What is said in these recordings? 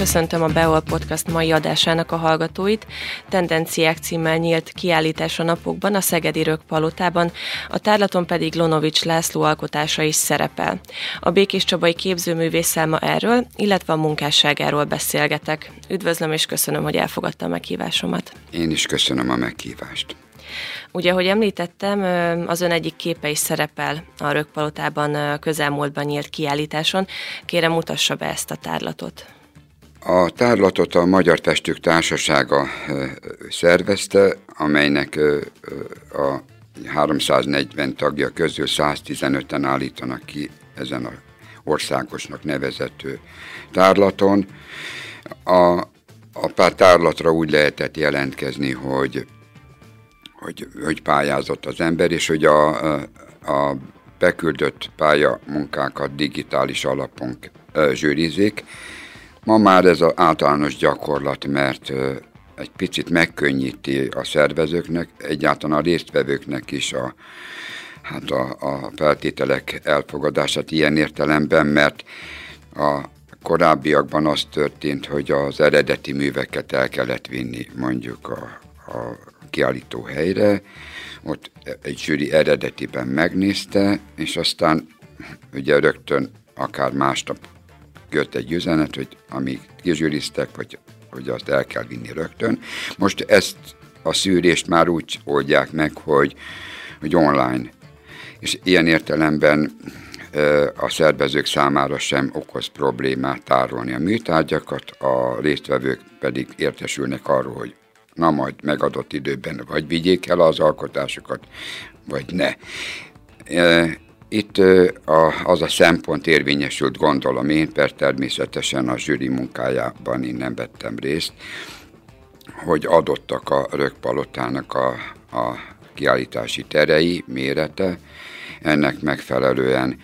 köszöntöm a Beol Podcast mai adásának a hallgatóit. Tendenciák címmel nyílt kiállítás a napokban a Szegedi Rökpalotában, a tárlaton pedig Lonovics László alkotása is szerepel. A Békés Csabai képzőművésszel ma erről, illetve a munkásságáról beszélgetek. Üdvözlöm és köszönöm, hogy elfogadta a meghívásomat. Én is köszönöm a meghívást. Ugye, ahogy említettem, az ön egyik képe is szerepel a Rökpalotában közelmúltban nyílt kiállításon. Kérem, mutassa be ezt a tárlatot. A tárlatot a Magyar Testük Társasága szervezte, amelynek a 340 tagja közül 115-en állítanak ki ezen a országosnak nevezető tárlaton. A, a pár tárlatra úgy lehetett jelentkezni, hogy hogy, hogy pályázott az ember, és hogy a, a beküldött pályamunkákat digitális alapon zsűrizik. Ma már ez az általános gyakorlat, mert egy picit megkönnyíti a szervezőknek, egyáltalán a résztvevőknek is a, hát a, a feltételek elfogadását ilyen értelemben, mert a korábbiakban az történt, hogy az eredeti műveket el kellett vinni mondjuk a, a kiállító helyre, ott egy zsűri eredetiben megnézte, és aztán ugye rögtön akár másnap jött egy üzenet, hogy amíg kizsűriztek, vagy hogy azt el kell vinni rögtön. Most ezt a szűrést már úgy oldják meg, hogy, hogy online. És ilyen értelemben a szervezők számára sem okoz problémát tárolni a műtárgyakat, a résztvevők pedig értesülnek arról, hogy na majd megadott időben vagy vigyék el az alkotásokat, vagy ne. Itt az a szempont érvényesült, gondolom én, mert természetesen a zsűri munkájában én nem vettem részt, hogy adottak a rögpalotának a, a kiállítási terei, mérete, ennek megfelelően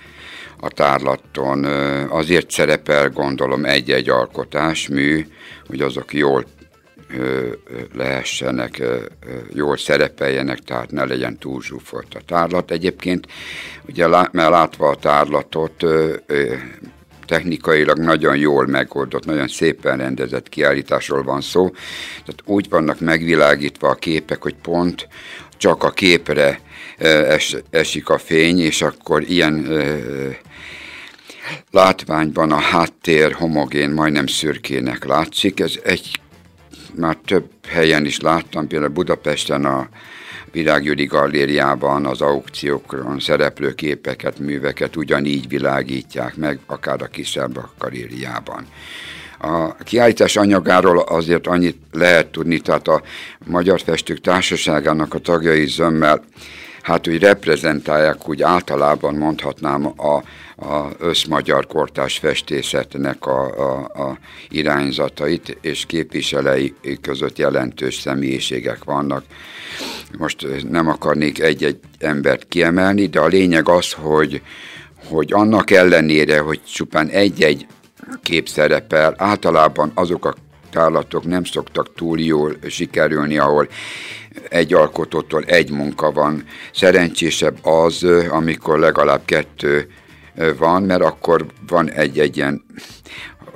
a tárlaton azért szerepel, gondolom, egy-egy alkotás, mű, hogy azok jól lehessenek, jól szerepeljenek, tehát ne legyen túl zsúfolt a tárlat. Egyébként, ugye mert látva a tárlatot, technikailag nagyon jól megoldott, nagyon szépen rendezett kiállításról van szó. Tehát úgy vannak megvilágítva a képek, hogy pont csak a képre es, esik a fény, és akkor ilyen látványban a háttér homogén, majdnem szürkének látszik. Ez egy már több helyen is láttam, például Budapesten a Virággyőri Galériában az aukciókon szereplő képeket, műveket ugyanígy világítják meg, akár a kisebb galériában. A kiállítás anyagáról azért annyit lehet tudni, tehát a Magyar Festők Társaságának a tagjai zömmel, hát úgy reprezentálják, úgy általában mondhatnám a a összmagyar kortás festészetnek a, a, a irányzatait, és képviselei között jelentős személyiségek vannak. Most nem akarnék egy-egy embert kiemelni, de a lényeg az, hogy, hogy annak ellenére, hogy csupán egy-egy kép szerepel, általában azok a tárlatok nem szoktak túl jól sikerülni, ahol egy alkotótól egy munka van. Szerencsésebb az, amikor legalább kettő van, mert akkor van egy-egy ilyen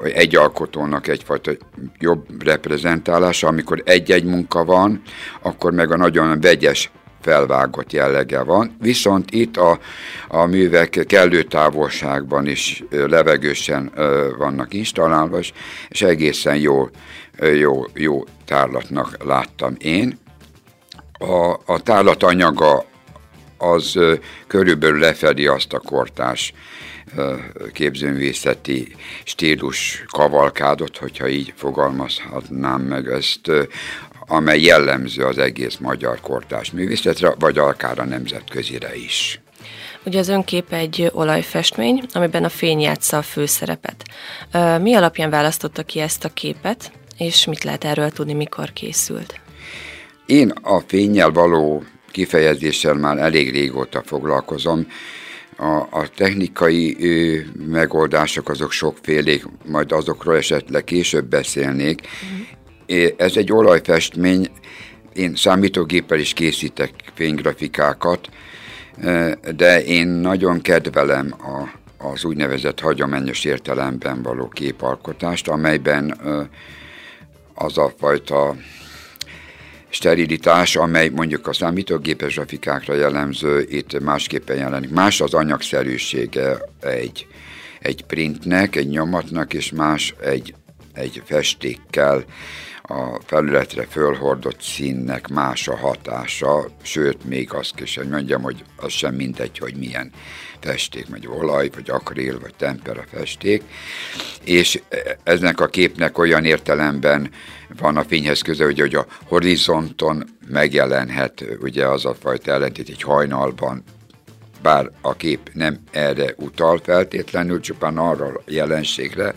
egy alkotónak egyfajta jobb reprezentálása, amikor egy-egy munka van, akkor meg a nagyon vegyes felvágott jellege van, viszont itt a, a művek kellő távolságban is levegősen vannak installálva, és egészen jó, jó, jó tárlatnak láttam én. A, a tárlat anyaga az körülbelül lefedi azt a kortás képzőművészeti stílus kavalkádot, hogyha így fogalmazhatnám meg ezt, amely jellemző az egész magyar kortás művészetre, vagy akár a nemzetközire is. Ugye az önkép egy olajfestmény, amiben a fény játsza a főszerepet. Mi alapján választotta ki ezt a képet, és mit lehet erről tudni, mikor készült? Én a fényjel való kifejezéssel már elég régóta foglalkozom. A, a technikai ő, megoldások azok sokfélék, majd azokról esetleg később beszélnék. Uh-huh. Ez egy olajfestmény, én számítógéppel is készítek fénygrafikákat, de én nagyon kedvelem a, az úgynevezett hagyományos értelemben való képalkotást, amelyben az a fajta sterilitás, amely mondjuk a számítógépes grafikákra jellemző, itt másképpen jelenik. Más az anyagszerűsége egy, egy printnek, egy nyomatnak, és más egy, egy festékkel a felületre fölhordott színnek más a hatása, sőt, még azt is, hogy mondjam, hogy az sem mindegy, hogy milyen festék, vagy olaj, vagy akril, vagy tempera festék, és eznek a képnek olyan értelemben van a fényhez köze, hogy, hogy a horizonton megjelenhet ugye az a fajta ellentét egy hajnalban, bár a kép nem erre utal feltétlenül, csupán arra a jelenségre,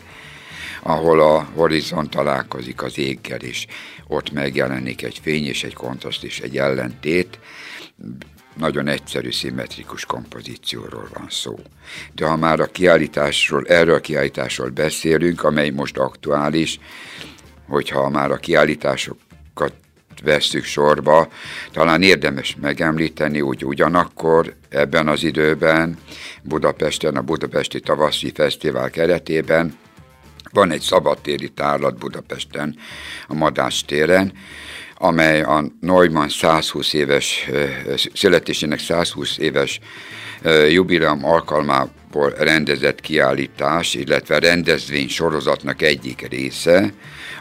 ahol a horizont találkozik az éggel, és ott megjelenik egy fény és egy kontraszt és egy ellentét, nagyon egyszerű, szimmetrikus kompozícióról van szó. De ha már a kiállításról, erről a kiállításról beszélünk, amely most aktuális, hogyha már a kiállításokat vesszük sorba, talán érdemes megemlíteni, hogy ugyanakkor ebben az időben Budapesten, a Budapesti Tavaszi Fesztivál keretében van egy szabadtéri tárlat Budapesten, a Madás téren, amely a Neumann 120 éves, születésének 120 éves jubileum alkalmából rendezett kiállítás, illetve rendezvény sorozatnak egyik része,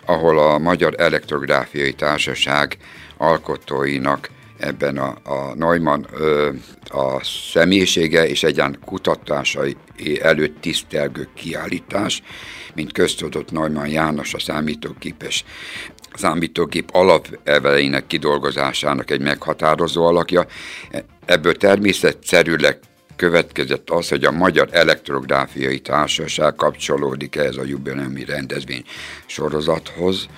ahol a Magyar Elektrográfiai Társaság alkotóinak ebben a, a Neumann ö, a személyisége és egyen kutatásai előtt tisztelgő kiállítás, mint köztudott Neumann János a számítógépes számítógép alapeveleinek kidolgozásának egy meghatározó alakja. Ebből természetszerűleg következett az, hogy a Magyar Elektrográfiai Társaság kapcsolódik ehhez a jubileumi rendezvény sorozathoz,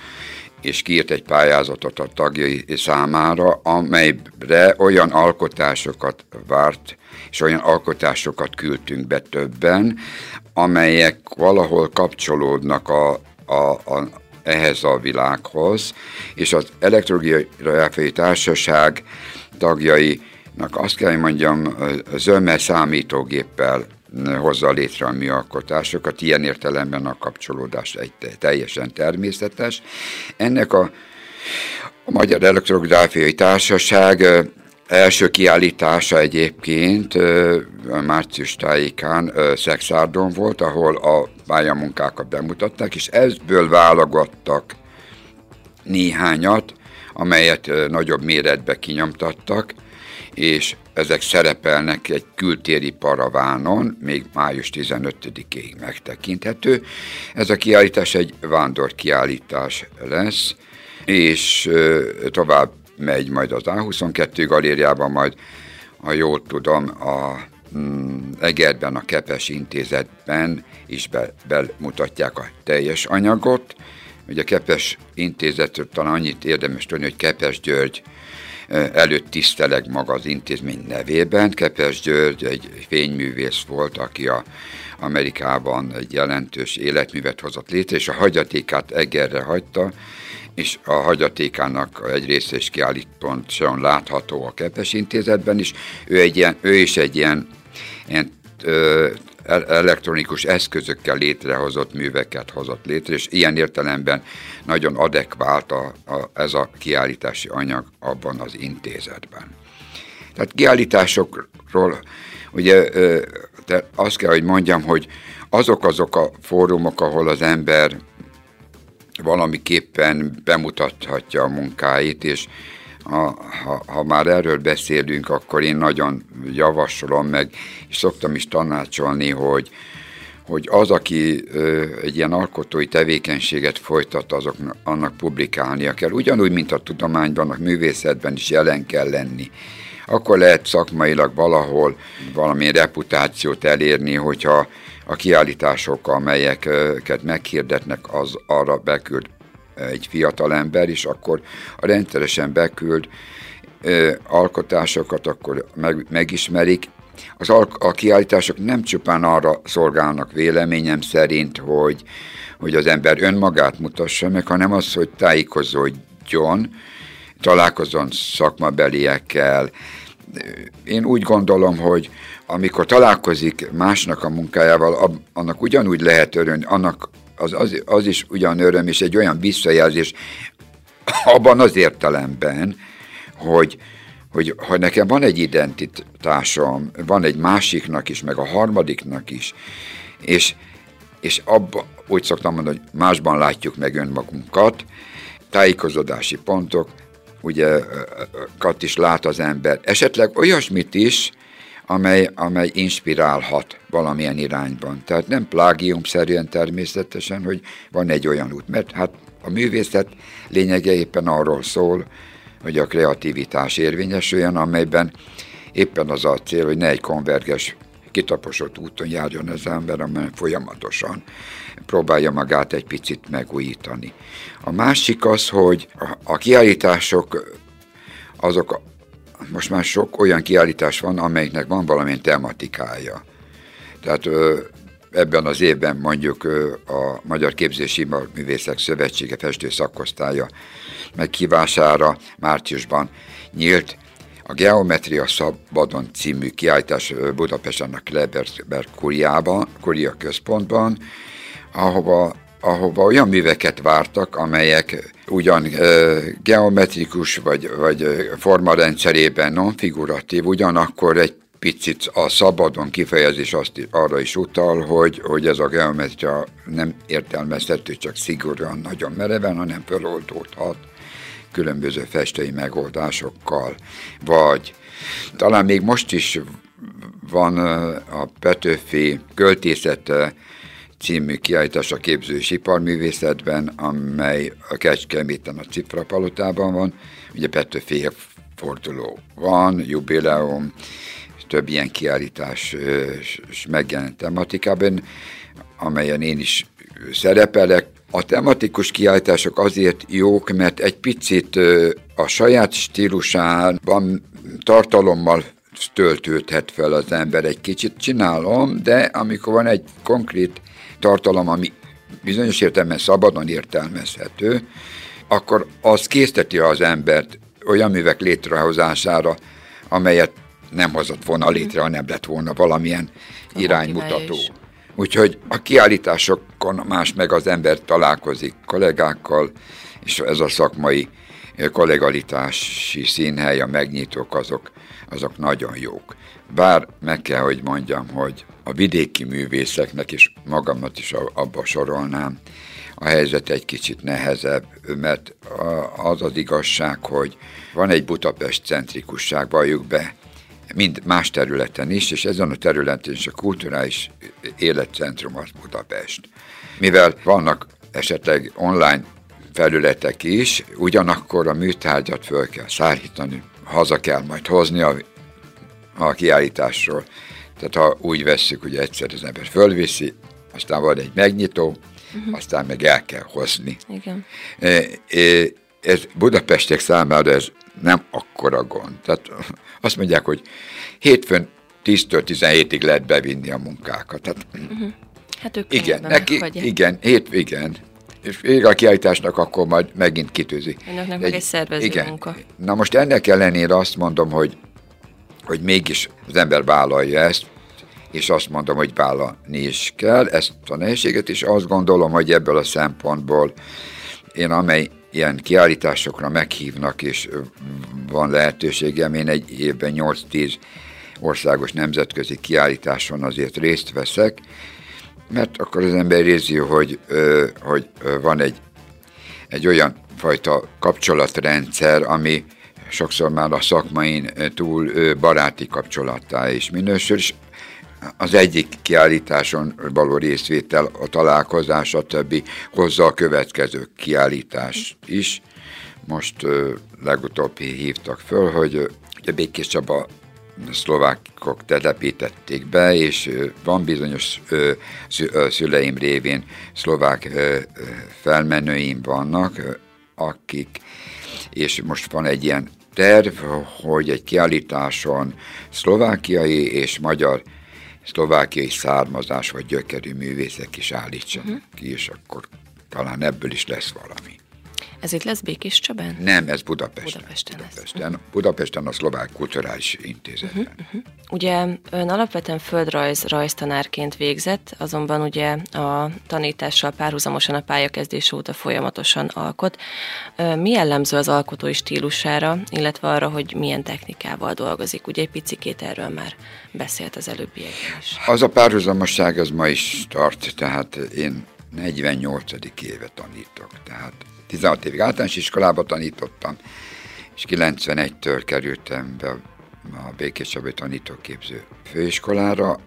és kiírt egy pályázatot a tagjai számára, amelyre olyan alkotásokat várt, és olyan alkotásokat küldtünk be többen, amelyek valahol kapcsolódnak a, a, a, ehhez a világhoz, és az Elektrográfiai Társaság tagjainak azt kell, hogy mondjam, zömmel számítógéppel hozza létre a mi alkotásokat, ilyen értelemben a kapcsolódás egy teljesen természetes. Ennek a, a Magyar Elektrográfiai Társaság első kiállítása egyébként március tájékán Szexárdon volt, ahol a pályamunkákat bemutatták, és ezből válogattak néhányat, amelyet nagyobb méretbe kinyomtattak, és ezek szerepelnek egy kültéri paravánon, még május 15-ig megtekinthető. Ez a kiállítás egy vándor kiállítás lesz, és tovább megy majd az A22 galériában, majd, ha jól tudom, a mm, Egerben, a Kepes intézetben is be, bemutatják a teljes anyagot. Ugye a Kepes intézetről talán annyit érdemes tudni, hogy Kepes György előtt tiszteleg maga az intézmény nevében. Kepes György egy fényművész volt, aki a Amerikában egy jelentős életművet hozott létre, és a hagyatékát Egerre hagyta, és a hagyatékának egy része is kiállítóan látható a Kepes intézetben is. Ő, egy ilyen, ő is egy ilyen, ilyen ö, elektronikus eszközökkel létrehozott műveket hozott létre, és ilyen értelemben nagyon adekvált a, a, ez a kiállítási anyag abban az intézetben. Tehát kiállításokról ugye de azt kell, hogy mondjam, hogy azok azok a fórumok, ahol az ember valamiképpen bemutathatja a munkáit, és ha, ha, ha már erről beszélünk, akkor én nagyon javasolom meg, és szoktam is tanácsolni, hogy, hogy az, aki ö, egy ilyen alkotói tevékenységet folytat, azok, annak publikálnia kell. Ugyanúgy, mint a tudományban, a művészetben is jelen kell lenni. Akkor lehet szakmailag valahol valamilyen reputációt elérni, hogyha a kiállítások, amelyeket meghirdetnek, az arra beküld egy fiatal ember, és akkor rendszeresen beküld ö, alkotásokat, akkor meg, megismerik. Az al- a kiállítások nem csupán arra szolgálnak véleményem szerint, hogy, hogy az ember önmagát mutassa meg, hanem az, hogy tájékozódjon, találkozon szakmabeliekkel, én úgy gondolom, hogy amikor találkozik másnak a munkájával, annak ugyanúgy lehet örülni, annak az, az, az is ugyan öröm, és egy olyan visszajelzés abban az értelemben, hogy, hogy ha nekem van egy identitásom, van egy másiknak is, meg a harmadiknak is, és, és abba, úgy szoktam mondani, hogy másban látjuk meg önmagunkat, tájékozódási pontok, ugye, kat is lát az ember. Esetleg olyasmit is, amely, amely inspirálhat valamilyen irányban. Tehát nem plágiumszerűen természetesen, hogy van egy olyan út, mert hát a művészet lényege éppen arról szól, hogy a kreativitás érvényesüljön, amelyben éppen az a cél, hogy ne egy konverges, kitaposott úton járjon az ember, amely folyamatosan próbálja magát egy picit megújítani. A másik az, hogy a kiállítások azok most már sok olyan kiállítás van, amelyiknek van valamilyen tematikája. Tehát ebben az évben mondjuk a Magyar Képzési Művészek Szövetsége festő szakosztálya meghívására márciusban nyílt a Geometria Szabadon című kiállítás Budapesten a Kleberberg kuriában, kuria központban, ahova ahova olyan műveket vártak, amelyek ugyan geometrikus vagy, vagy formarendszerében non-figuratív, ugyanakkor egy picit a szabadon kifejezés azt arra is utal, hogy, hogy ez a geometria nem értelmezhető csak szigorúan, nagyon mereven, hanem feloldódhat különböző festői megoldásokkal, vagy talán még most is van a Petőfi költészet című kiállítás a képző és iparművészetben, amely a Kecskeméten a Cifra palotában van. Ugye Petőfi forduló van, jubileum, több ilyen kiállítás megjelent tematikában, amelyen én is szerepelek. A tematikus kiállítások azért jók, mert egy picit a saját stílusában tartalommal töltődhet fel az ember egy kicsit. Csinálom, de amikor van egy konkrét tartalom, ami bizonyos értelemben szabadon értelmezhető, akkor az készteti az embert olyan művek létrehozására, amelyet nem hozott volna létre, ha nem lett volna valamilyen a iránymutató. Úgyhogy a kiállításokon más meg az ember találkozik kollégákkal, és ez a szakmai kollegalitási színhely, a megnyitók, azok, azok nagyon jók. Bár meg kell, hogy mondjam, hogy a vidéki művészeknek is magamat is abba sorolnám, a helyzet egy kicsit nehezebb, mert az az igazság, hogy van egy Budapest centrikusság, valljuk be, mind más területen is, és ezen a területen is a kulturális életcentrum az Budapest. Mivel vannak esetleg online felületek is, ugyanakkor a műtárgyat föl kell szállítani, haza kell majd hozni a, a kiállításról. Tehát ha úgy vesszük, hogy egyszer az ember fölviszi, aztán van egy megnyitó, uh-huh. aztán meg el kell hozni. Igen. E, e, ez Budapestek számára ez nem akkora gond. Tehát azt mondják, hogy hétfőn 10-től 17-ig lehet bevinni a munkákat. Tehát, uh-huh. Hát ők igen, neki, igen, hét, igen. És végig a kiállításnak akkor majd megint kitűzi. Önöknek meg egy szervező igen. munka. Na most ennek ellenére azt mondom, hogy, hogy mégis az ember vállalja ezt, és azt mondom, hogy vállalni is kell ezt a nehézséget, és azt gondolom, hogy ebből a szempontból én amely ilyen kiállításokra meghívnak, és van lehetőségem, én egy évben 8-10 országos nemzetközi kiállításon azért részt veszek, mert akkor az ember érzi, hogy, hogy van egy, egy olyan fajta kapcsolatrendszer, ami sokszor már a szakmain túl baráti kapcsolattá is minősül, és az egyik kiállításon való részvétel, a találkozás, a többi hozza a következő kiállítást is. Most legutóbb hívtak föl, hogy a Békés Csaba szlovákok telepítették be, és van bizonyos szüleim révén szlovák felmenőim vannak, akik, és most van egy ilyen terv, hogy egy kiállításon szlovákiai és magyar szlovákiai származás vagy gyökerű művészek is állítsanak uh-huh. ki, és akkor talán ebből is lesz valami. Ez itt lesz Békés Csabán? Nem, ez Budapesten. Budapesten, Budapesten, lesz. Budapesten a Szlovák Kulturális Intézetben. Uh-huh, uh-huh. Ugye ön alapvetően földrajz rajztanárként végzett, azonban ugye a tanítással párhuzamosan a pályakezdés óta folyamatosan alkot. Mi jellemző az alkotói stílusára, illetve arra, hogy milyen technikával dolgozik? Ugye egy picikét erről már beszélt az előbbiekben is. Az a párhuzamosság az ma is tart, tehát én 48. éve tanítok, tehát 16 évig általános iskolába tanítottam, és 91-től kerültem be a Békés Csabai Tanítóképző Főiskolára,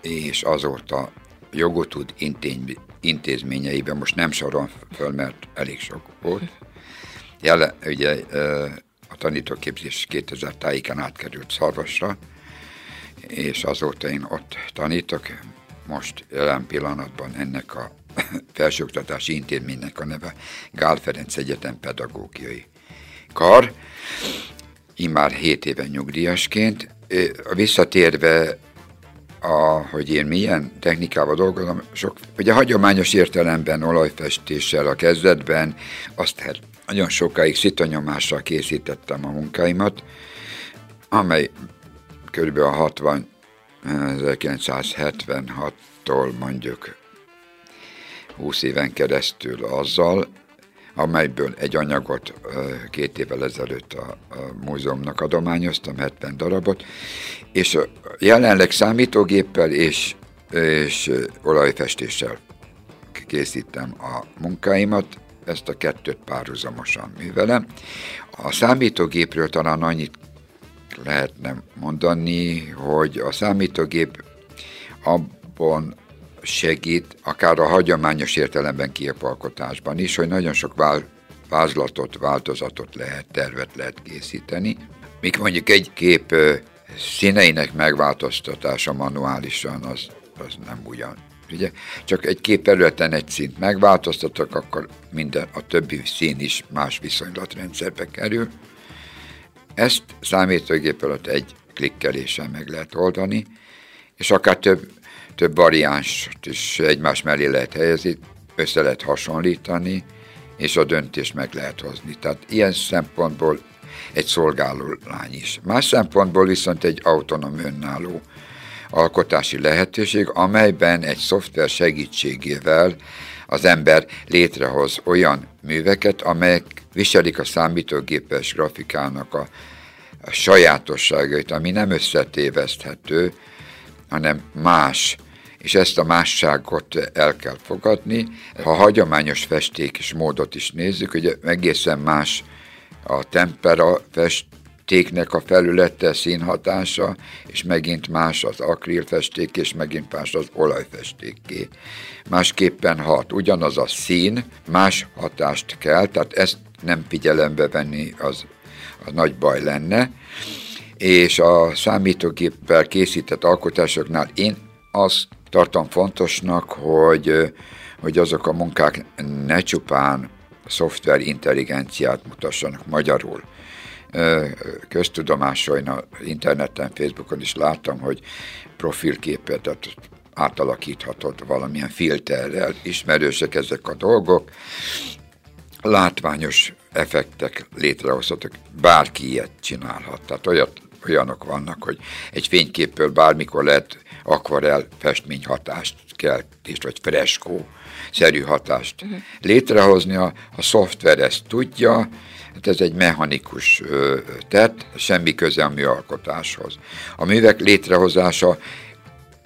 és azóta jogotud intézményeiben, most nem soron föl, mert elég sok volt. Jele, ugye a tanítóképzés 2000 tájéken átkerült Szarvasra, és azóta én ott tanítok. Most jelen pillanatban ennek a felsőoktatási intézménynek a neve Gál Ferenc Egyetem Pedagógiai Kar, immár 7 éven nyugdíjasként. Visszatérve a, hogy én milyen technikával dolgozom, sok, ugye hagyományos értelemben olajfestéssel a kezdetben, azt hát nagyon sokáig szitanyomással készítettem a munkáimat, amely kb. a 60, 1976-tól mondjuk 20 éven keresztül azzal, amelyből egy anyagot két évvel ezelőtt a, a múzeumnak adományoztam, 70 darabot, és jelenleg számítógéppel és, és olajfestéssel készítem a munkáimat, ezt a kettőt párhuzamosan művelem. A számítógépről talán annyit lehetne mondani, hogy a számítógép abban segít, akár a hagyományos értelemben képalkotásban is, hogy nagyon sok vázlatot, változatot lehet, tervet lehet készíteni. Míg mondjuk egy kép színeinek megváltoztatása manuálisan, az, az nem ugyan. Ugye, csak egy kép területen egy szint megváltoztatok, akkor minden, a többi szín is más viszonylatrendszerbe kerül. Ezt számítógép alatt egy klikkeléssel meg lehet oldani, és akár több több variánst is egymás mellé lehet helyezni, össze lehet hasonlítani, és a döntést meg lehet hozni. Tehát ilyen szempontból egy szolgáló lány is. Más szempontból viszont egy autonóm önálló alkotási lehetőség, amelyben egy szoftver segítségével az ember létrehoz olyan műveket, amelyek viselik a számítógépes grafikának a, a sajátosságait, ami nem összetéveszthető, hanem más, és ezt a másságot el kell fogadni. Ha hagyományos festék módot is nézzük, hogy egészen más a tempera festéknek a felülete, színhatása, és megint más az akrilfesték, és megint más az olajfestéké. Másképpen hat ugyanaz a szín, más hatást kell, tehát ezt nem figyelembe venni, az, az nagy baj lenne és a számítógéppel készített alkotásoknál én azt tartom fontosnak, hogy, hogy azok a munkák ne csupán szoftver intelligenciát mutassanak magyarul. Köztudomásain interneten, Facebookon is láttam, hogy profilképet átalakíthatod valamilyen filterrel, ismerősek ezek a dolgok, látványos effektek létrehozhatók, bárki ilyet csinálhat. Tehát olyat olyanok vannak, hogy egy fényképből bármikor lehet akvarel festmény hatást keltést, vagy freskó szerű hatást uh-huh. létrehozni. A, a szoftver ezt tudja, hát ez egy mechanikus ö, tett, semmi köze a műalkotáshoz. A művek létrehozása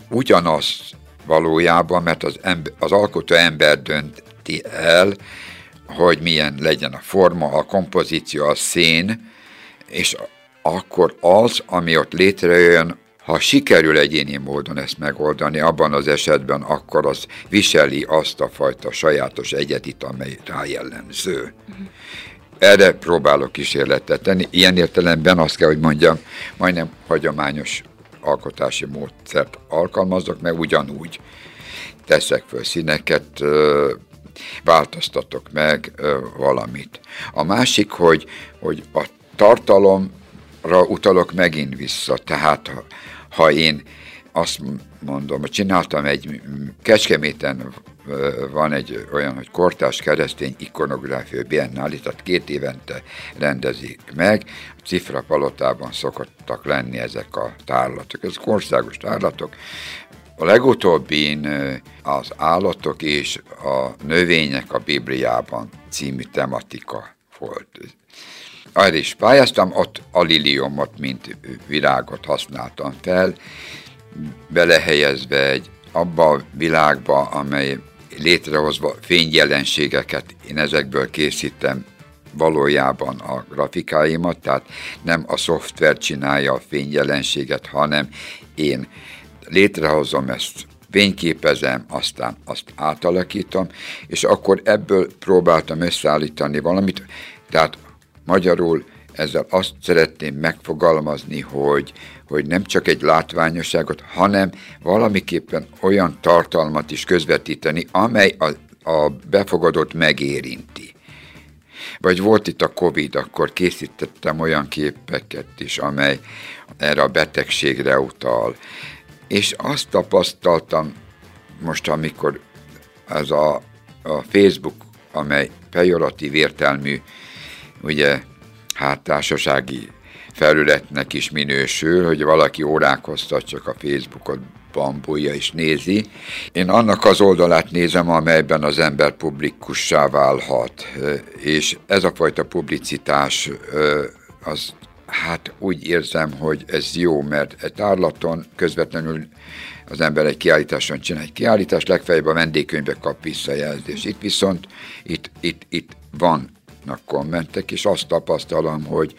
ugyanaz valójában, mert az, ember, az alkotó ember dönti el, hogy milyen legyen a forma, a kompozíció, a szín, és akkor az, ami ott létrejön, ha sikerül egyéni módon ezt megoldani, abban az esetben akkor az viseli azt a fajta sajátos egyetit, amely rájellemző. Erre próbálok kísérletet tenni. Ilyen értelemben azt kell, hogy mondjam, majdnem hagyományos alkotási módszert alkalmazok, meg ugyanúgy teszek föl színeket, változtatok meg valamit. A másik, hogy, hogy a tartalom utalok megint vissza. Tehát ha, én azt mondom, hogy csináltam egy Kecskeméten van egy olyan, hogy kortás keresztény ikonográfia biennáli, tehát két évente rendezik meg. A Cifra palotában szokottak lenni ezek a tárlatok. Ezek országos tárlatok. A legutóbbin az állatok és a növények a Bibliában című tematika volt. Arra is pályáztam, ott a liliomot, mint virágot használtam fel, belehelyezve egy abba a világba, amely létrehozva fényjelenségeket, én ezekből készítem valójában a grafikáimat, tehát nem a szoftver csinálja a fényjelenséget, hanem én létrehozom ezt, fényképezem, aztán azt átalakítom, és akkor ebből próbáltam összeállítani valamit, tehát magyarul ezzel azt szeretném megfogalmazni, hogy, hogy nem csak egy látványosságot, hanem valamiképpen olyan tartalmat is közvetíteni, amely a, a befogadót megérinti. Vagy volt itt a Covid, akkor készítettem olyan képeket is, amely erre a betegségre utal. És azt tapasztaltam most, amikor ez a, a Facebook, amely pejoratív értelmű, ugye, hát társasági felületnek is minősül, hogy valaki órákhoz csak a Facebookot bambulja és nézi. Én annak az oldalát nézem, amelyben az ember publikussá válhat, és ez a fajta publicitás az hát úgy érzem, hogy ez jó, mert egy tárlaton közvetlenül az ember egy kiállításon csinál egy kiállítást, legfeljebb a vendégkönyvbe kap visszajelzést. Itt viszont itt, itt, itt vannak kommentek, és azt tapasztalom, hogy,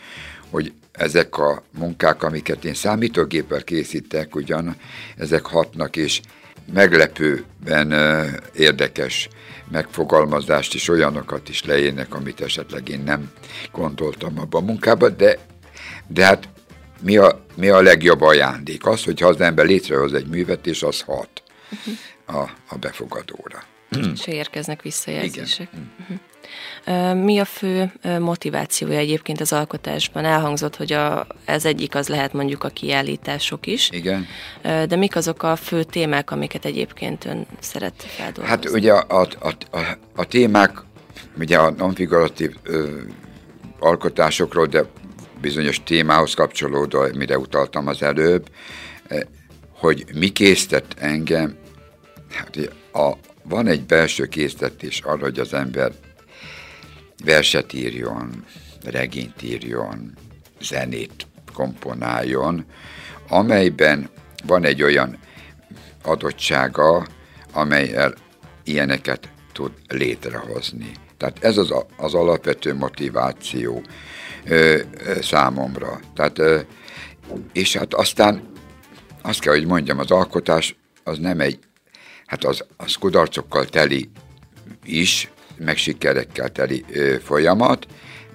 hogy ezek a munkák, amiket én számítógéppel készítek, ugyan ezek hatnak, és meglepőben érdekes megfogalmazást és olyanokat is leírnek, amit esetleg én nem gondoltam abban a munkában, de, de hát mi a, mi a legjobb ajándék? Az, hogyha az ember létrehoz egy művet, és az hat uh-huh. a, a befogadóra. És érkeznek visszajelzések. Igen. Mi a fő motivációja egyébként az alkotásban? Elhangzott, hogy a, ez egyik az lehet mondjuk a kiállítások is. Igen. De mik azok a fő témák, amiket egyébként ön szeret feldolgozni? Hát ugye a, a, a, a témák, ugye a nonfiguratív alkotásokról, de bizonyos témához kapcsolódó, mire utaltam az előbb, hogy mi készített engem, hát a, van egy belső késztetés arra, hogy az ember verset írjon, regényt írjon, zenét komponáljon, amelyben van egy olyan adottsága, amelyel ilyeneket tud létrehozni. Tehát ez az, az alapvető motiváció ö, ö, számomra. Tehát, ö, és hát aztán azt kell, hogy mondjam, az alkotás az nem egy, hát az, az kudarcokkal teli is, meg sikerekkel teli folyamat,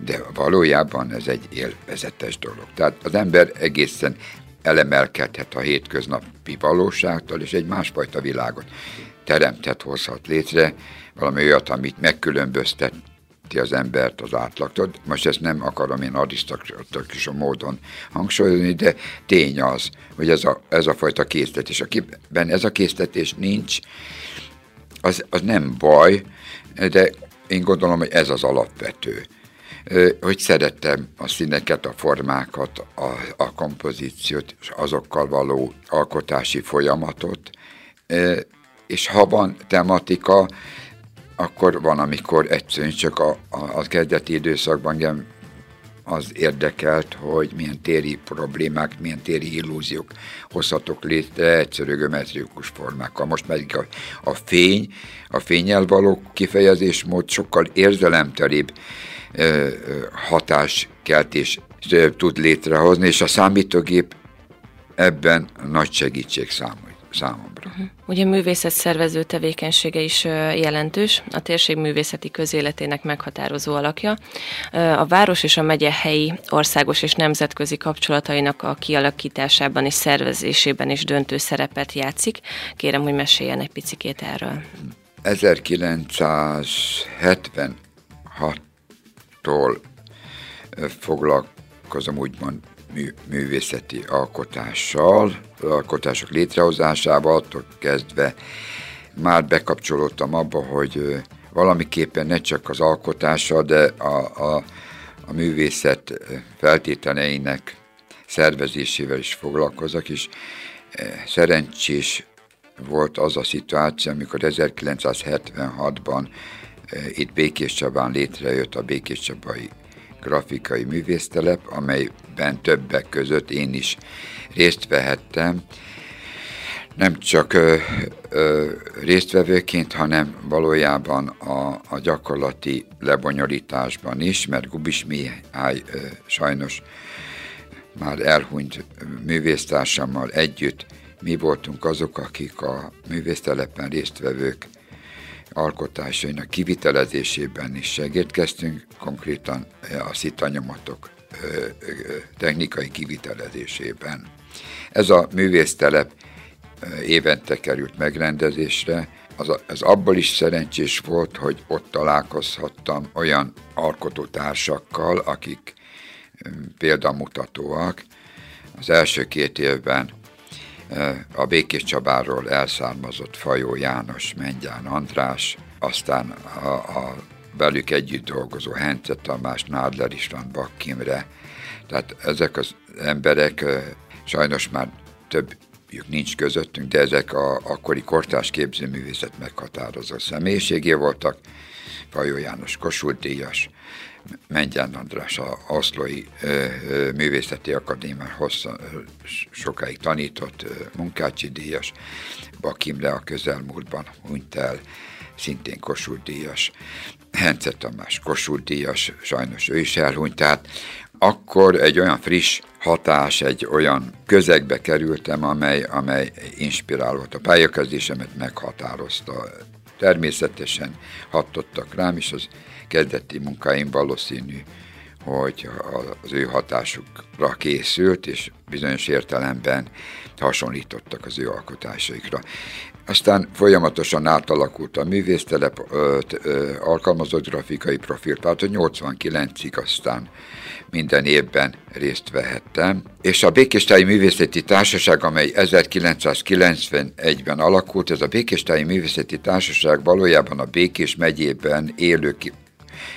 de valójában ez egy élvezetes dolog. Tehát az ember egészen elemelkedhet a hétköznapi valóságtól, és egy másfajta világot teremthet, hozhat létre, valami olyat, amit megkülönbözteti az embert az átlagtól. Most ezt nem akarom én arisztokratikus módon hangsúlyozni, de tény az, hogy ez a, ez a fajta késztetés. Akiben ez a késztetés nincs, az, az nem baj, de én gondolom, hogy ez az alapvető. Hogy szerettem a színeket, a formákat, a, a kompozíciót, és azokkal való alkotási folyamatot, és ha van tematika, akkor van, amikor egyszerűen csak a, a, a kezdeti időszakban engem az érdekelt, hogy milyen téri problémák, milyen téri illúziók hozhatok létre egyszerű geometrikus formákkal. Most pedig a, a fény, a fényel való kifejezésmód sokkal érzelemtelibb ö, hatáskeltés tud létrehozni, és a számítógép ebben nagy segítség számol számomra. Uh-huh. Ugye művészet szervező tevékenysége is jelentős, a térség művészeti közéletének meghatározó alakja. A város és a megye helyi, országos és nemzetközi kapcsolatainak a kialakításában és szervezésében is döntő szerepet játszik. Kérem, hogy meséljen egy picikét erről. 1976-tól foglalkozom úgymond mű, művészeti alkotással, alkotások létrehozásával, attól kezdve már bekapcsolódtam abba, hogy valamiképpen ne csak az alkotása, de a, a, a művészet feltételeinek szervezésével is foglalkozok, és szerencsés volt az a szituáció, amikor 1976-ban itt Békés Csabán létrejött a Békés Csabai grafikai művésztelep, amelyben többek között én is részt vehettem, nem csak ö, ö, résztvevőként, hanem valójában a, a gyakorlati lebonyolításban is, mert Gubis Mihály ö, sajnos már elhunyt művésztársammal együtt mi voltunk azok, akik a művésztelepen résztvevők alkotásainak kivitelezésében is segítkeztünk, konkrétan a szitanyomatok technikai kivitelezésében. Ez a művésztelep évente került megrendezésre, az, az abból is szerencsés volt, hogy ott találkozhattam olyan alkotótársakkal, akik példamutatóak. Az első két évben a Békés Csabáról elszármazott Fajó János, Mengyán András, aztán a, a velük együtt dolgozó Hence Tamás, Nádler István, Bakkimre. Tehát ezek az emberek sajnos már több nincs közöttünk, de ezek a akkori kortárs képzőművészet meghatározó személyiségé voltak. Fajó János Kossuth Díjas, Mengyán András a Oszlói Művészeti Akadémián hosszan, sokáig tanított munkácsi díjas, Bakimre a közelmúltban hunyt el, szintén Kossuth díjas, Hence Tamás Kossuth díjas, sajnos ő is elhunyt, tehát akkor egy olyan friss hatás, egy olyan közegbe kerültem, amely, amely inspirálott. A pályakezdésemet meghatározta. Természetesen hatottak rám, és az kezdeti munkáim valószínű, hogy az ő hatásukra készült, és bizonyos értelemben hasonlítottak az ő alkotásaikra. Aztán folyamatosan átalakult a művésztelep, alkalmazott grafikai profil, tehát a 89-ig aztán minden évben részt vehettem. És a Békéstáji Művészeti Társaság, amely 1991-ben alakult, ez a Békéstáji Művészeti Társaság valójában a Békés megyében élő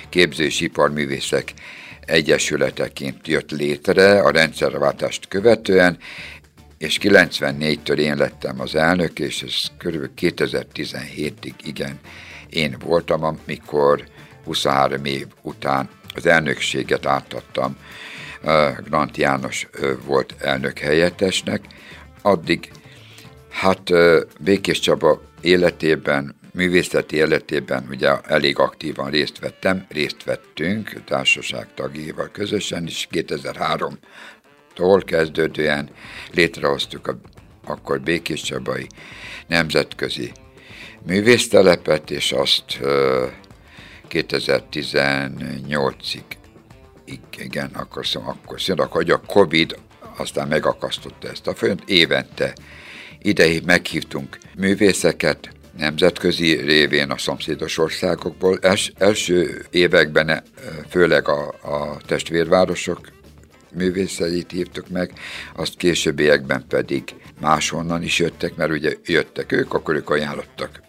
képző és iparművészek egyesületeként jött létre a rendszerváltást követően, és 94-től én lettem az elnök, és ez kb. 2017-ig igen én voltam, amikor 23 év után az elnökséget átadtam. Grant János volt elnök helyettesnek, addig hát Békés Csaba életében művészeti életében ugye elég aktívan részt vettem, részt vettünk társaság tagjával közösen, és 2003-tól kezdődően létrehoztuk a akkor Békés Csabai Nemzetközi Művésztelepet, és azt 2018-ig igen, akkor szóval akkor szóval, hogy a Covid aztán megakasztotta ezt a folyamat. Évente ide meghívtunk művészeket, nemzetközi révén a szomszédos országokból. Els, első években eh, főleg a, a testvérvárosok művészeit hívtuk meg, azt későbbiekben pedig máshonnan is jöttek, mert ugye jöttek ők, akkor ők ajánlottak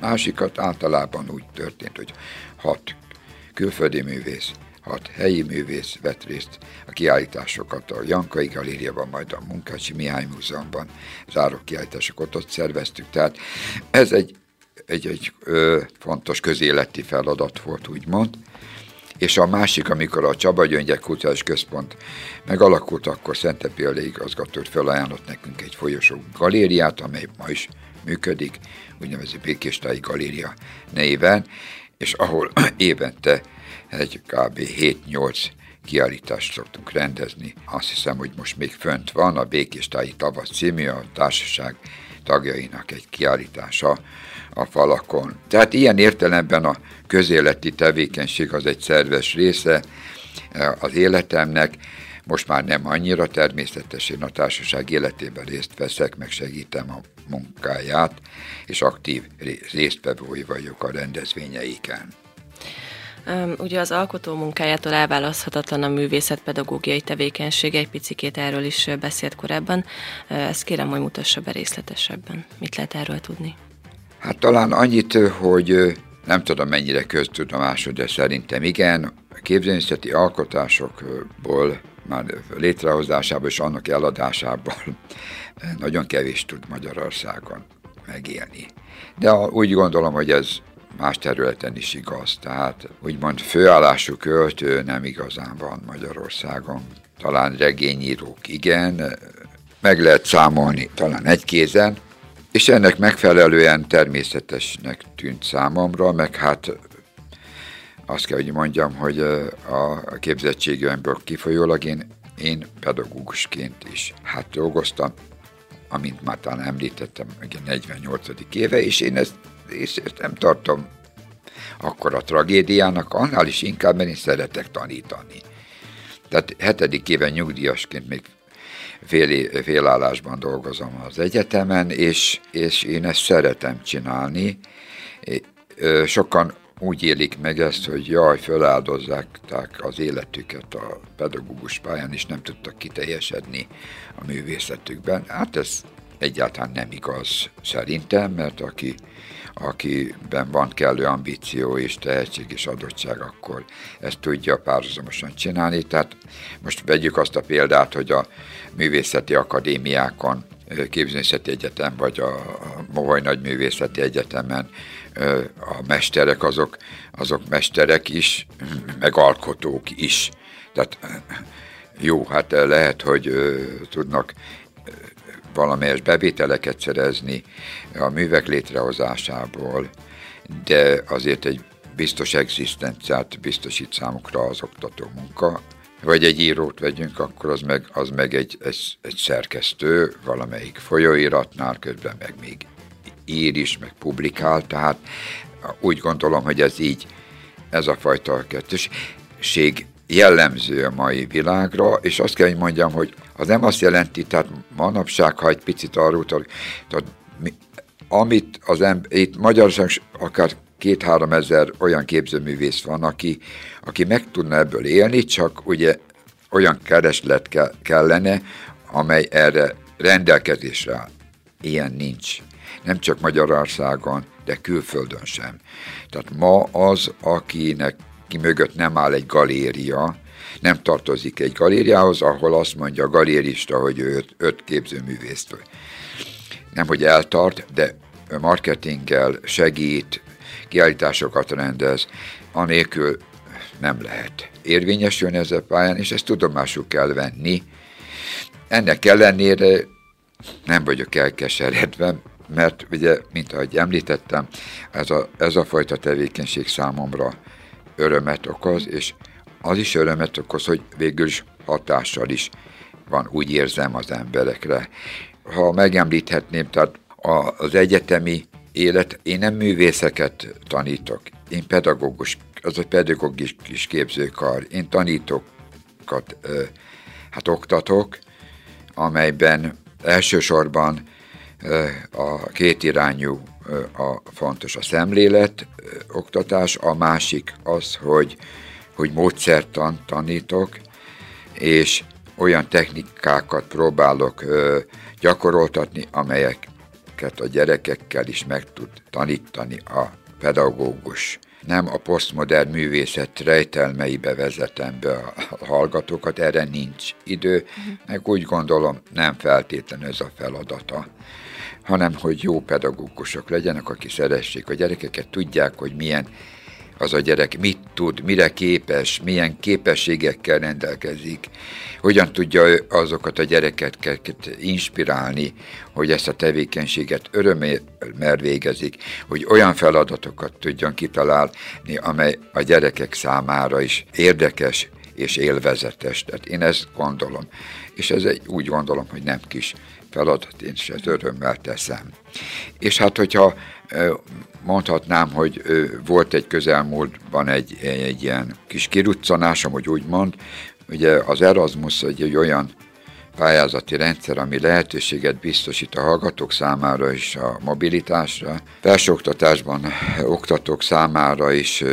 másikat. Általában úgy történt, hogy hat külföldi művész, hat helyi művész vett részt a kiállításokat a Jankai Galériában, majd a Munkácsi Mihály Múzeumban záró kiállításokat ott szerveztük. Tehát ez egy, egy, egy ö, fontos közéleti feladat volt, úgymond. És a másik, amikor a Csaba Gyöngyek Kulturális Központ megalakult, akkor Szente Példa igazgató felajánlott nekünk egy folyosó galériát, amely ma is működik, úgynevezett Békéstáji Galéria néven, és ahol évente egy kb. 7-8 kiállítást szoktunk rendezni. Azt hiszem, hogy most még fönt van a Békéstáji Tavasz című, a társaság tagjainak egy kiállítása a falakon. Tehát ilyen értelemben a közéleti tevékenység az egy szerves része eh, az életemnek, most már nem annyira természetesen a társaság életében részt veszek, meg segítem a munkáját, és aktív résztvevői vagyok a rendezvényeiken. Ugye az alkotó munkájától elválaszthatatlan a művészetpedagógiai tevékenység, egy picikét erről is beszélt korábban. Ezt kérem, hogy mutassa be részletesebben. Mit lehet erről tudni? Hát talán annyit, hogy nem tudom mennyire köztudomású, de szerintem igen, a képzőművészeti alkotásokból már létrehozásából és annak eladásából nagyon kevés tud Magyarországon megélni. De úgy gondolom, hogy ez más területen is igaz. Tehát úgymond főállású költő nem igazán van Magyarországon. Talán regényírók igen, meg lehet számolni talán egy kézen, és ennek megfelelően természetesnek tűnt számomra, meg hát azt kell, hogy mondjam, hogy a képzettségemből kifolyólag én, én pedagógusként is hát dolgoztam, amint már talán említettem, ugye 48. éve, és én ezt, és ezt nem tartom akkor a tragédiának, annál is inkább, mert én szeretek tanítani. Tehát hetedik éven nyugdíjasként még fél, félállásban dolgozom az egyetemen, és, és én ezt szeretem csinálni. Sokan úgy élik meg ezt, hogy jaj, feláldozzák az életüket a pedagógus pályán, és nem tudtak kiteljesedni a művészetükben. Hát ez egyáltalán nem igaz szerintem, mert aki, akiben van kellő ambíció és tehetség és adottság, akkor ezt tudja párhuzamosan csinálni. Tehát most vegyük azt a példát, hogy a művészeti akadémiákon, képzőművészeti egyetem vagy a Moholy Nagy Művészeti Egyetemen a mesterek azok, azok mesterek is, meg alkotók is. Tehát jó, hát lehet, hogy tudnak valamelyes bevételeket szerezni a művek létrehozásából, de azért egy biztos egzisztenciát biztosít számukra az oktató munka, vagy egy írót vegyünk, akkor az meg, az meg egy, egy, egy szerkesztő valamelyik folyóiratnál, közben meg még ír is, meg publikál, tehát úgy gondolom, hogy ez így, ez a fajta kettőség jellemző a mai világra, és azt kell, hogy mondjam, hogy az nem azt jelenti, tehát manapság, ha egy picit arról tehát amit az ember, itt Magyarországon akár két-három ezer olyan képzőművész van, aki, aki meg tudna ebből élni, csak ugye olyan kereslet ke, kellene, amely erre rendelkezésre áll. Ilyen nincs. Nem csak Magyarországon, de külföldön sem. Tehát ma az, akinek ki mögött nem áll egy galéria, nem tartozik egy galériához, ahol azt mondja a galérista, hogy ő öt, öt képzőművészt. Nem, hogy eltart, de marketinggel segít, kiállításokat rendez, anélkül nem lehet érvényesülni ez a pályán, és ezt tudomásul kell venni. Ennek ellenére nem vagyok elkeseredve, mert ugye, mint ahogy említettem, ez a, ez a fajta tevékenység számomra örömet okoz, és az is örömet okoz, hogy végül is hatással is van, úgy érzem az emberekre. Ha megemlíthetném, tehát az egyetemi élet, én nem művészeket tanítok, én pedagógus, az a pedagógus képzőkar, én tanítókat hát oktatok, amelyben elsősorban a kétirányú a fontos a szemlélet oktatás, a másik az, hogy, hogy módszertan tanítok, és olyan technikákat próbálok gyakoroltatni, amelyeket a gyerekekkel is meg tud tanítani a pedagógus. Nem a posztmodern művészet rejtelmeibe vezetem be a hallgatókat, erre nincs idő, meg úgy gondolom nem feltétlenül ez a feladata hanem hogy jó pedagógusok legyenek, akik szeressék a gyerekeket, tudják, hogy milyen az a gyerek mit tud, mire képes, milyen képességekkel rendelkezik, hogyan tudja azokat a gyerekeket inspirálni, hogy ezt a tevékenységet örömmel végezik, hogy olyan feladatokat tudjon kitalálni, amely a gyerekek számára is érdekes és élvezetes. Tehát én ezt gondolom. És ez egy, úgy gondolom, hogy nem kis feladat, én is ezt örömmel teszem. És hát, hogyha mondhatnám, hogy volt egy közelmúltban egy, egy ilyen kis kiruccanásom, hogy úgy mond, ugye az Erasmus egy, egy olyan pályázati rendszer, ami lehetőséget biztosít a hallgatók számára is a mobilitásra. Felsőoktatásban oktatók számára is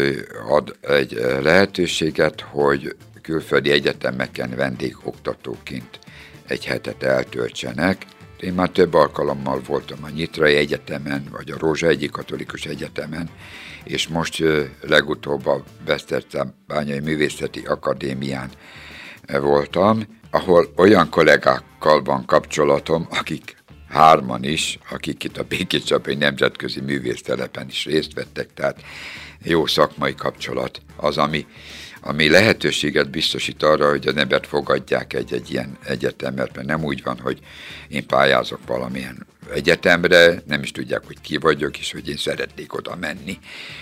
ad egy lehetőséget, hogy külföldi egyetemeken vendégoktatóként egy hetet eltöltsenek. Én már több alkalommal voltam a Nyitrai Egyetemen, vagy a Rózsa egyik katolikus egyetemen, és most legutóbb a Bányai Művészeti Akadémián voltam, ahol olyan kollégákkal van kapcsolatom, akik hárman is, akik itt a Békés Nemzetközi Művésztelepen is részt vettek, tehát jó szakmai kapcsolat az, ami, ami lehetőséget biztosít arra, hogy az embert fogadják egy-egy ilyen egyetemre, mert nem úgy van, hogy én pályázok valamilyen egyetemre, nem is tudják, hogy ki vagyok, és hogy én szeretnék oda menni.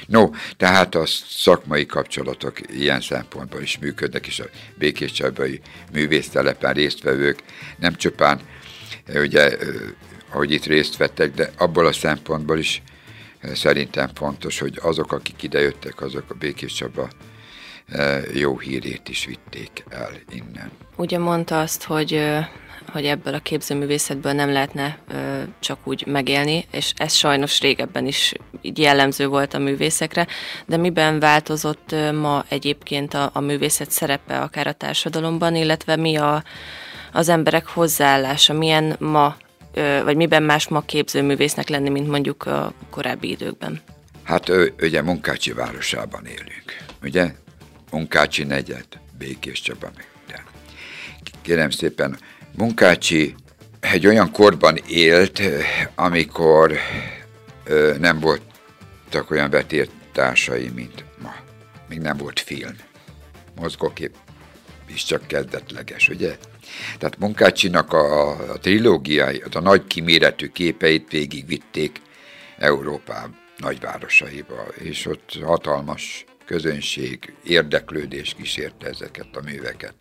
No, tehát a szakmai kapcsolatok ilyen szempontból is működnek, és a Békés Csabai művésztelepen résztvevők nem csupán ugye, ahogy itt részt vettek, de abból a szempontból is szerintem fontos, hogy azok, akik idejöttek, azok a Békés Csaba jó hírét is vitték el innen. Ugye mondta azt, hogy hogy ebből a képzőművészetből nem lehetne ö, csak úgy megélni, és ez sajnos régebben is így jellemző volt a művészekre, de miben változott ö, ma egyébként a, a művészet szerepe akár a társadalomban, illetve mi a, az emberek hozzáállása, milyen ma, ö, vagy miben más ma képzőművésznek lenni, mint mondjuk a korábbi időkben? Hát ugye Munkácsi városában élünk, ugye? Munkácsi negyed, Békés Csaba meg. De. Kérem szépen, Munkácsi egy olyan korban élt, amikor ö, nem voltak olyan vetértársai, mint ma. Még nem volt film. Mozgókép is csak kezdetleges, ugye? Tehát Munkácsinak a, a trilógiái, a nagy kiméretű képeit végigvitték Európá nagyvárosaiba, és ott hatalmas közönség, érdeklődés kísérte ezeket a műveket.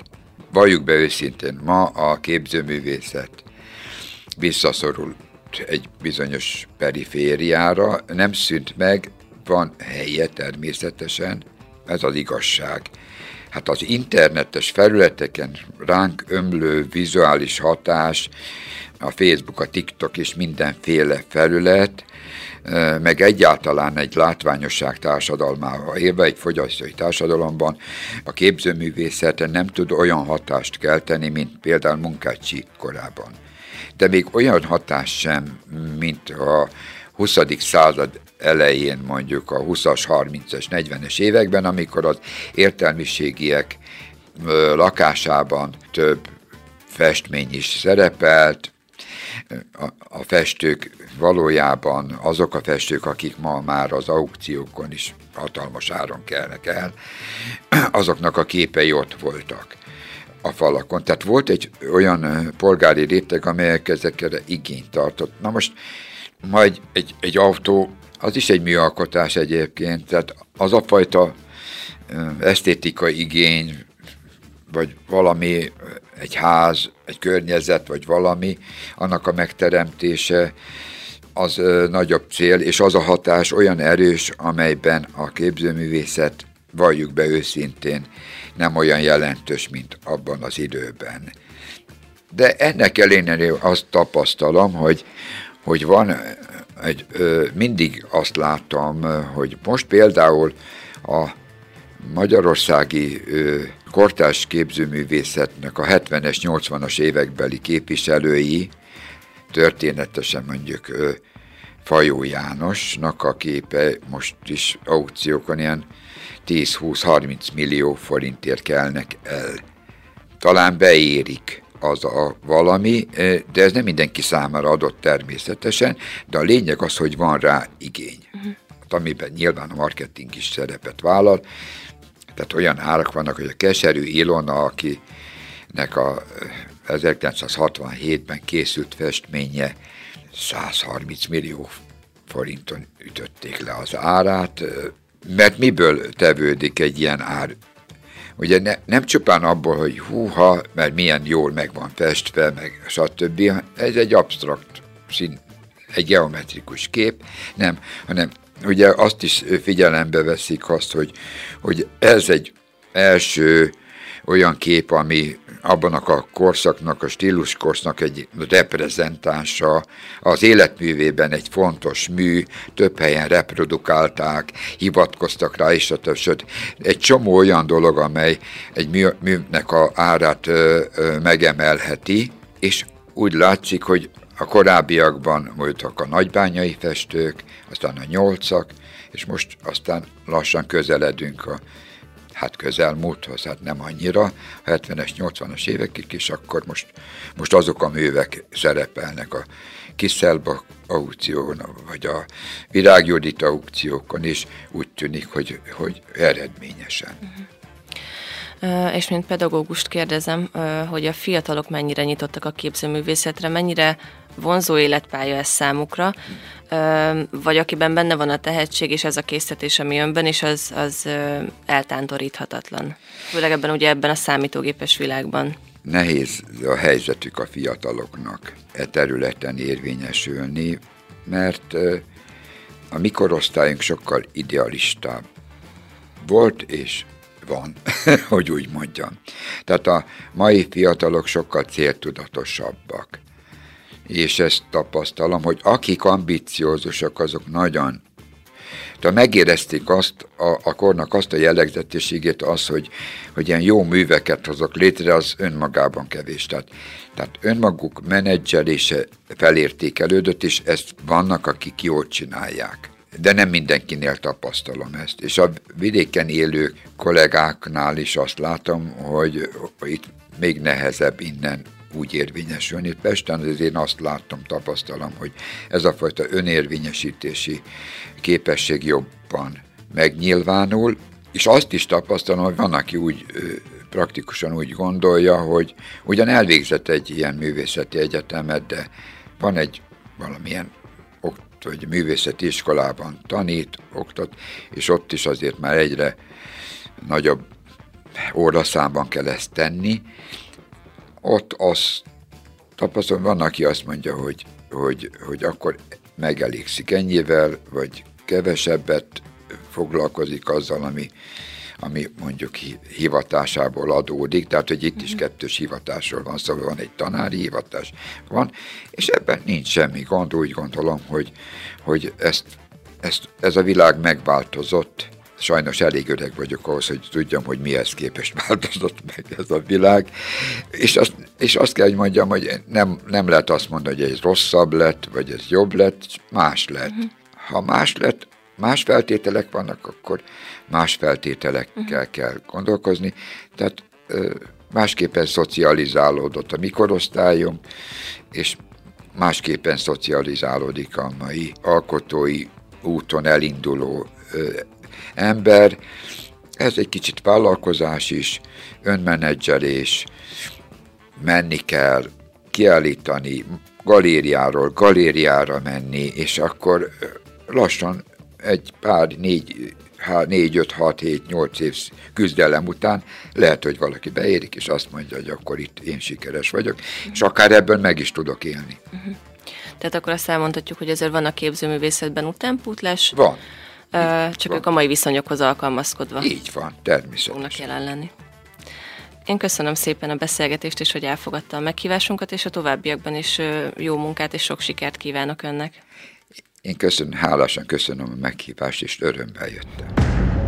Valljuk be őszintén, ma a képzőművészet visszaszorult egy bizonyos perifériára, nem szűnt meg, van helye természetesen, ez az igazság. Hát az internetes felületeken ránk ömlő vizuális hatás, a Facebook, a TikTok és mindenféle felület, meg egyáltalán egy látványosság társadalmával élve, egy fogyasztói társadalomban a képzőművészete nem tud olyan hatást kelteni, mint például Munkácsi korában. De még olyan hatás sem, mint a 20. század elején, mondjuk a 20-as, 30-es, 40-es években, amikor az értelmiségiek lakásában több festmény is szerepelt, a, a festők valójában azok a festők, akik ma már az aukciókon is hatalmas áron kelnek el, azoknak a képei ott voltak a falakon. Tehát volt egy olyan polgári réteg, amelyek ezekre igényt tartott. Na most majd egy, egy autó, az is egy műalkotás egyébként, tehát az a fajta esztétikai igény, vagy valami, egy ház, egy környezet, vagy valami, annak a megteremtése, az ö, nagyobb cél, és az a hatás olyan erős, amelyben a képzőművészet, valljuk be őszintén, nem olyan jelentős, mint abban az időben. De ennek ellenére azt tapasztalom, hogy, hogy van egy, ö, mindig azt láttam, hogy most például a magyarországi ö, kortárs képzőművészetnek a 70-es, 80-as évekbeli képviselői történetesen mondjuk Fajó Jánosnak a képe most is aukciókon ilyen 10-20-30 millió forintért kelnek el. Talán beérik az a valami, de ez nem mindenki számára adott természetesen, de a lényeg az, hogy van rá igény. Uh-huh. Amiben nyilván a marketing is szerepet vállal, tehát olyan árak vannak, hogy a keserű Ilona, akinek a 1967-ben készült festménye 130 millió forinton ütötték le az árát, mert miből tevődik egy ilyen ár? Ugye ne, nem csupán abból, hogy húha, mert milyen jól meg van festve, meg stb. Ez egy absztrakt szín, egy geometrikus kép, nem, hanem ugye azt is figyelembe veszik azt, hogy, hogy ez egy első olyan kép, ami abban a korszaknak, a stíluskorszak egy reprezentása, az életművében egy fontos mű, több helyen reprodukálták, hivatkoztak rá, és a többsöt. Egy csomó olyan dolog, amely egy mű, műnek a árát ö, ö, megemelheti, és úgy látszik, hogy A korábbiakban voltak a nagybányai festők, aztán a nyolcak, és most aztán lassan közeledünk a hát közelmúlthoz, hát nem annyira, a 70-es, 80-as évekig, és akkor most, most azok a művek szerepelnek a Kiszelba aukción, vagy a Virágjudit aukciókon, és úgy tűnik, hogy, hogy eredményesen. Uh-huh. És mint pedagógust kérdezem, hogy a fiatalok mennyire nyitottak a képzőművészetre, mennyire vonzó életpálya ez számukra, vagy akiben benne van a tehetség, és ez a készítés, ami önben, és az, az eltántoríthatatlan. Főleg ebben ugye ebben a számítógépes világban. Nehéz a helyzetük a fiataloknak e területen érvényesülni, mert a mikorosztályunk sokkal idealistább volt, és van, hogy úgy mondjam. Tehát a mai fiatalok sokkal céltudatosabbak. És ezt tapasztalom, hogy akik ambiciózusak, azok nagyon tehát megérezték azt, a, a kornak azt a jellegzetességét, az, hogy, hogy ilyen jó műveket hozok létre, az önmagában kevés. Tehát, tehát önmaguk menedzselése felértékelődött, és ezt vannak, akik jól csinálják de nem mindenkinél tapasztalom ezt. És a vidéken élő kollégáknál is azt látom, hogy itt még nehezebb innen úgy érvényesülni. Pesten én azt látom, tapasztalom, hogy ez a fajta önérvényesítési képesség jobban megnyilvánul, és azt is tapasztalom, hogy van, aki úgy praktikusan úgy gondolja, hogy ugyan elvégzett egy ilyen művészeti egyetemet, de van egy valamilyen vagy művészeti iskolában tanít, oktat, és ott is azért már egyre nagyobb óraszámban kell ezt tenni. Ott azt tapasztalom, van, aki azt mondja, hogy, hogy, hogy akkor megelégszik ennyivel, vagy kevesebbet foglalkozik azzal, ami, ami mondjuk hivatásából adódik, tehát hogy itt is mhm. kettős hivatásról van szó, szóval van egy tanári hivatás, van, és ebben nincs semmi gond, úgy gondolom, hogy, hogy ezt, ezt, ez a világ megváltozott, sajnos elég öreg vagyok ahhoz, hogy tudjam, hogy mihez képest változott meg ez a világ, és azt, és azt kell, hogy mondjam, hogy nem, nem lehet azt mondani, hogy ez rosszabb lett, vagy ez jobb lett, más lett. Uh-huh. Ha más lett, más feltételek vannak, akkor más feltételekkel uh-huh. kell gondolkozni. Tehát másképpen szocializálódott a mikorosztályom, és másképpen szocializálódik a mai alkotói úton elinduló ember. Ez egy kicsit vállalkozás is, önmenedzselés, menni kell, kiállítani, galériáról galériára menni, és akkor lassan egy pár, négy, négy, öt, hat, hét, nyolc év küzdelem után lehet, hogy valaki beérik, és azt mondja, hogy akkor itt én sikeres vagyok, uh-huh. és akár ebből meg is tudok élni. Uh-huh. Tehát akkor azt elmondhatjuk, hogy ezért van a képzőművészetben utánpútlás. Van. Csak van. ők a mai viszonyokhoz alkalmazkodva. Így van, természetesen. Fognak jelen lenni. Én köszönöm szépen a beszélgetést, és hogy elfogadta a meghívásunkat, és a továbbiakban is jó munkát és sok sikert kívánok önnek. Én köszönöm, hálásan köszönöm a meghívást, és örömmel jöttem.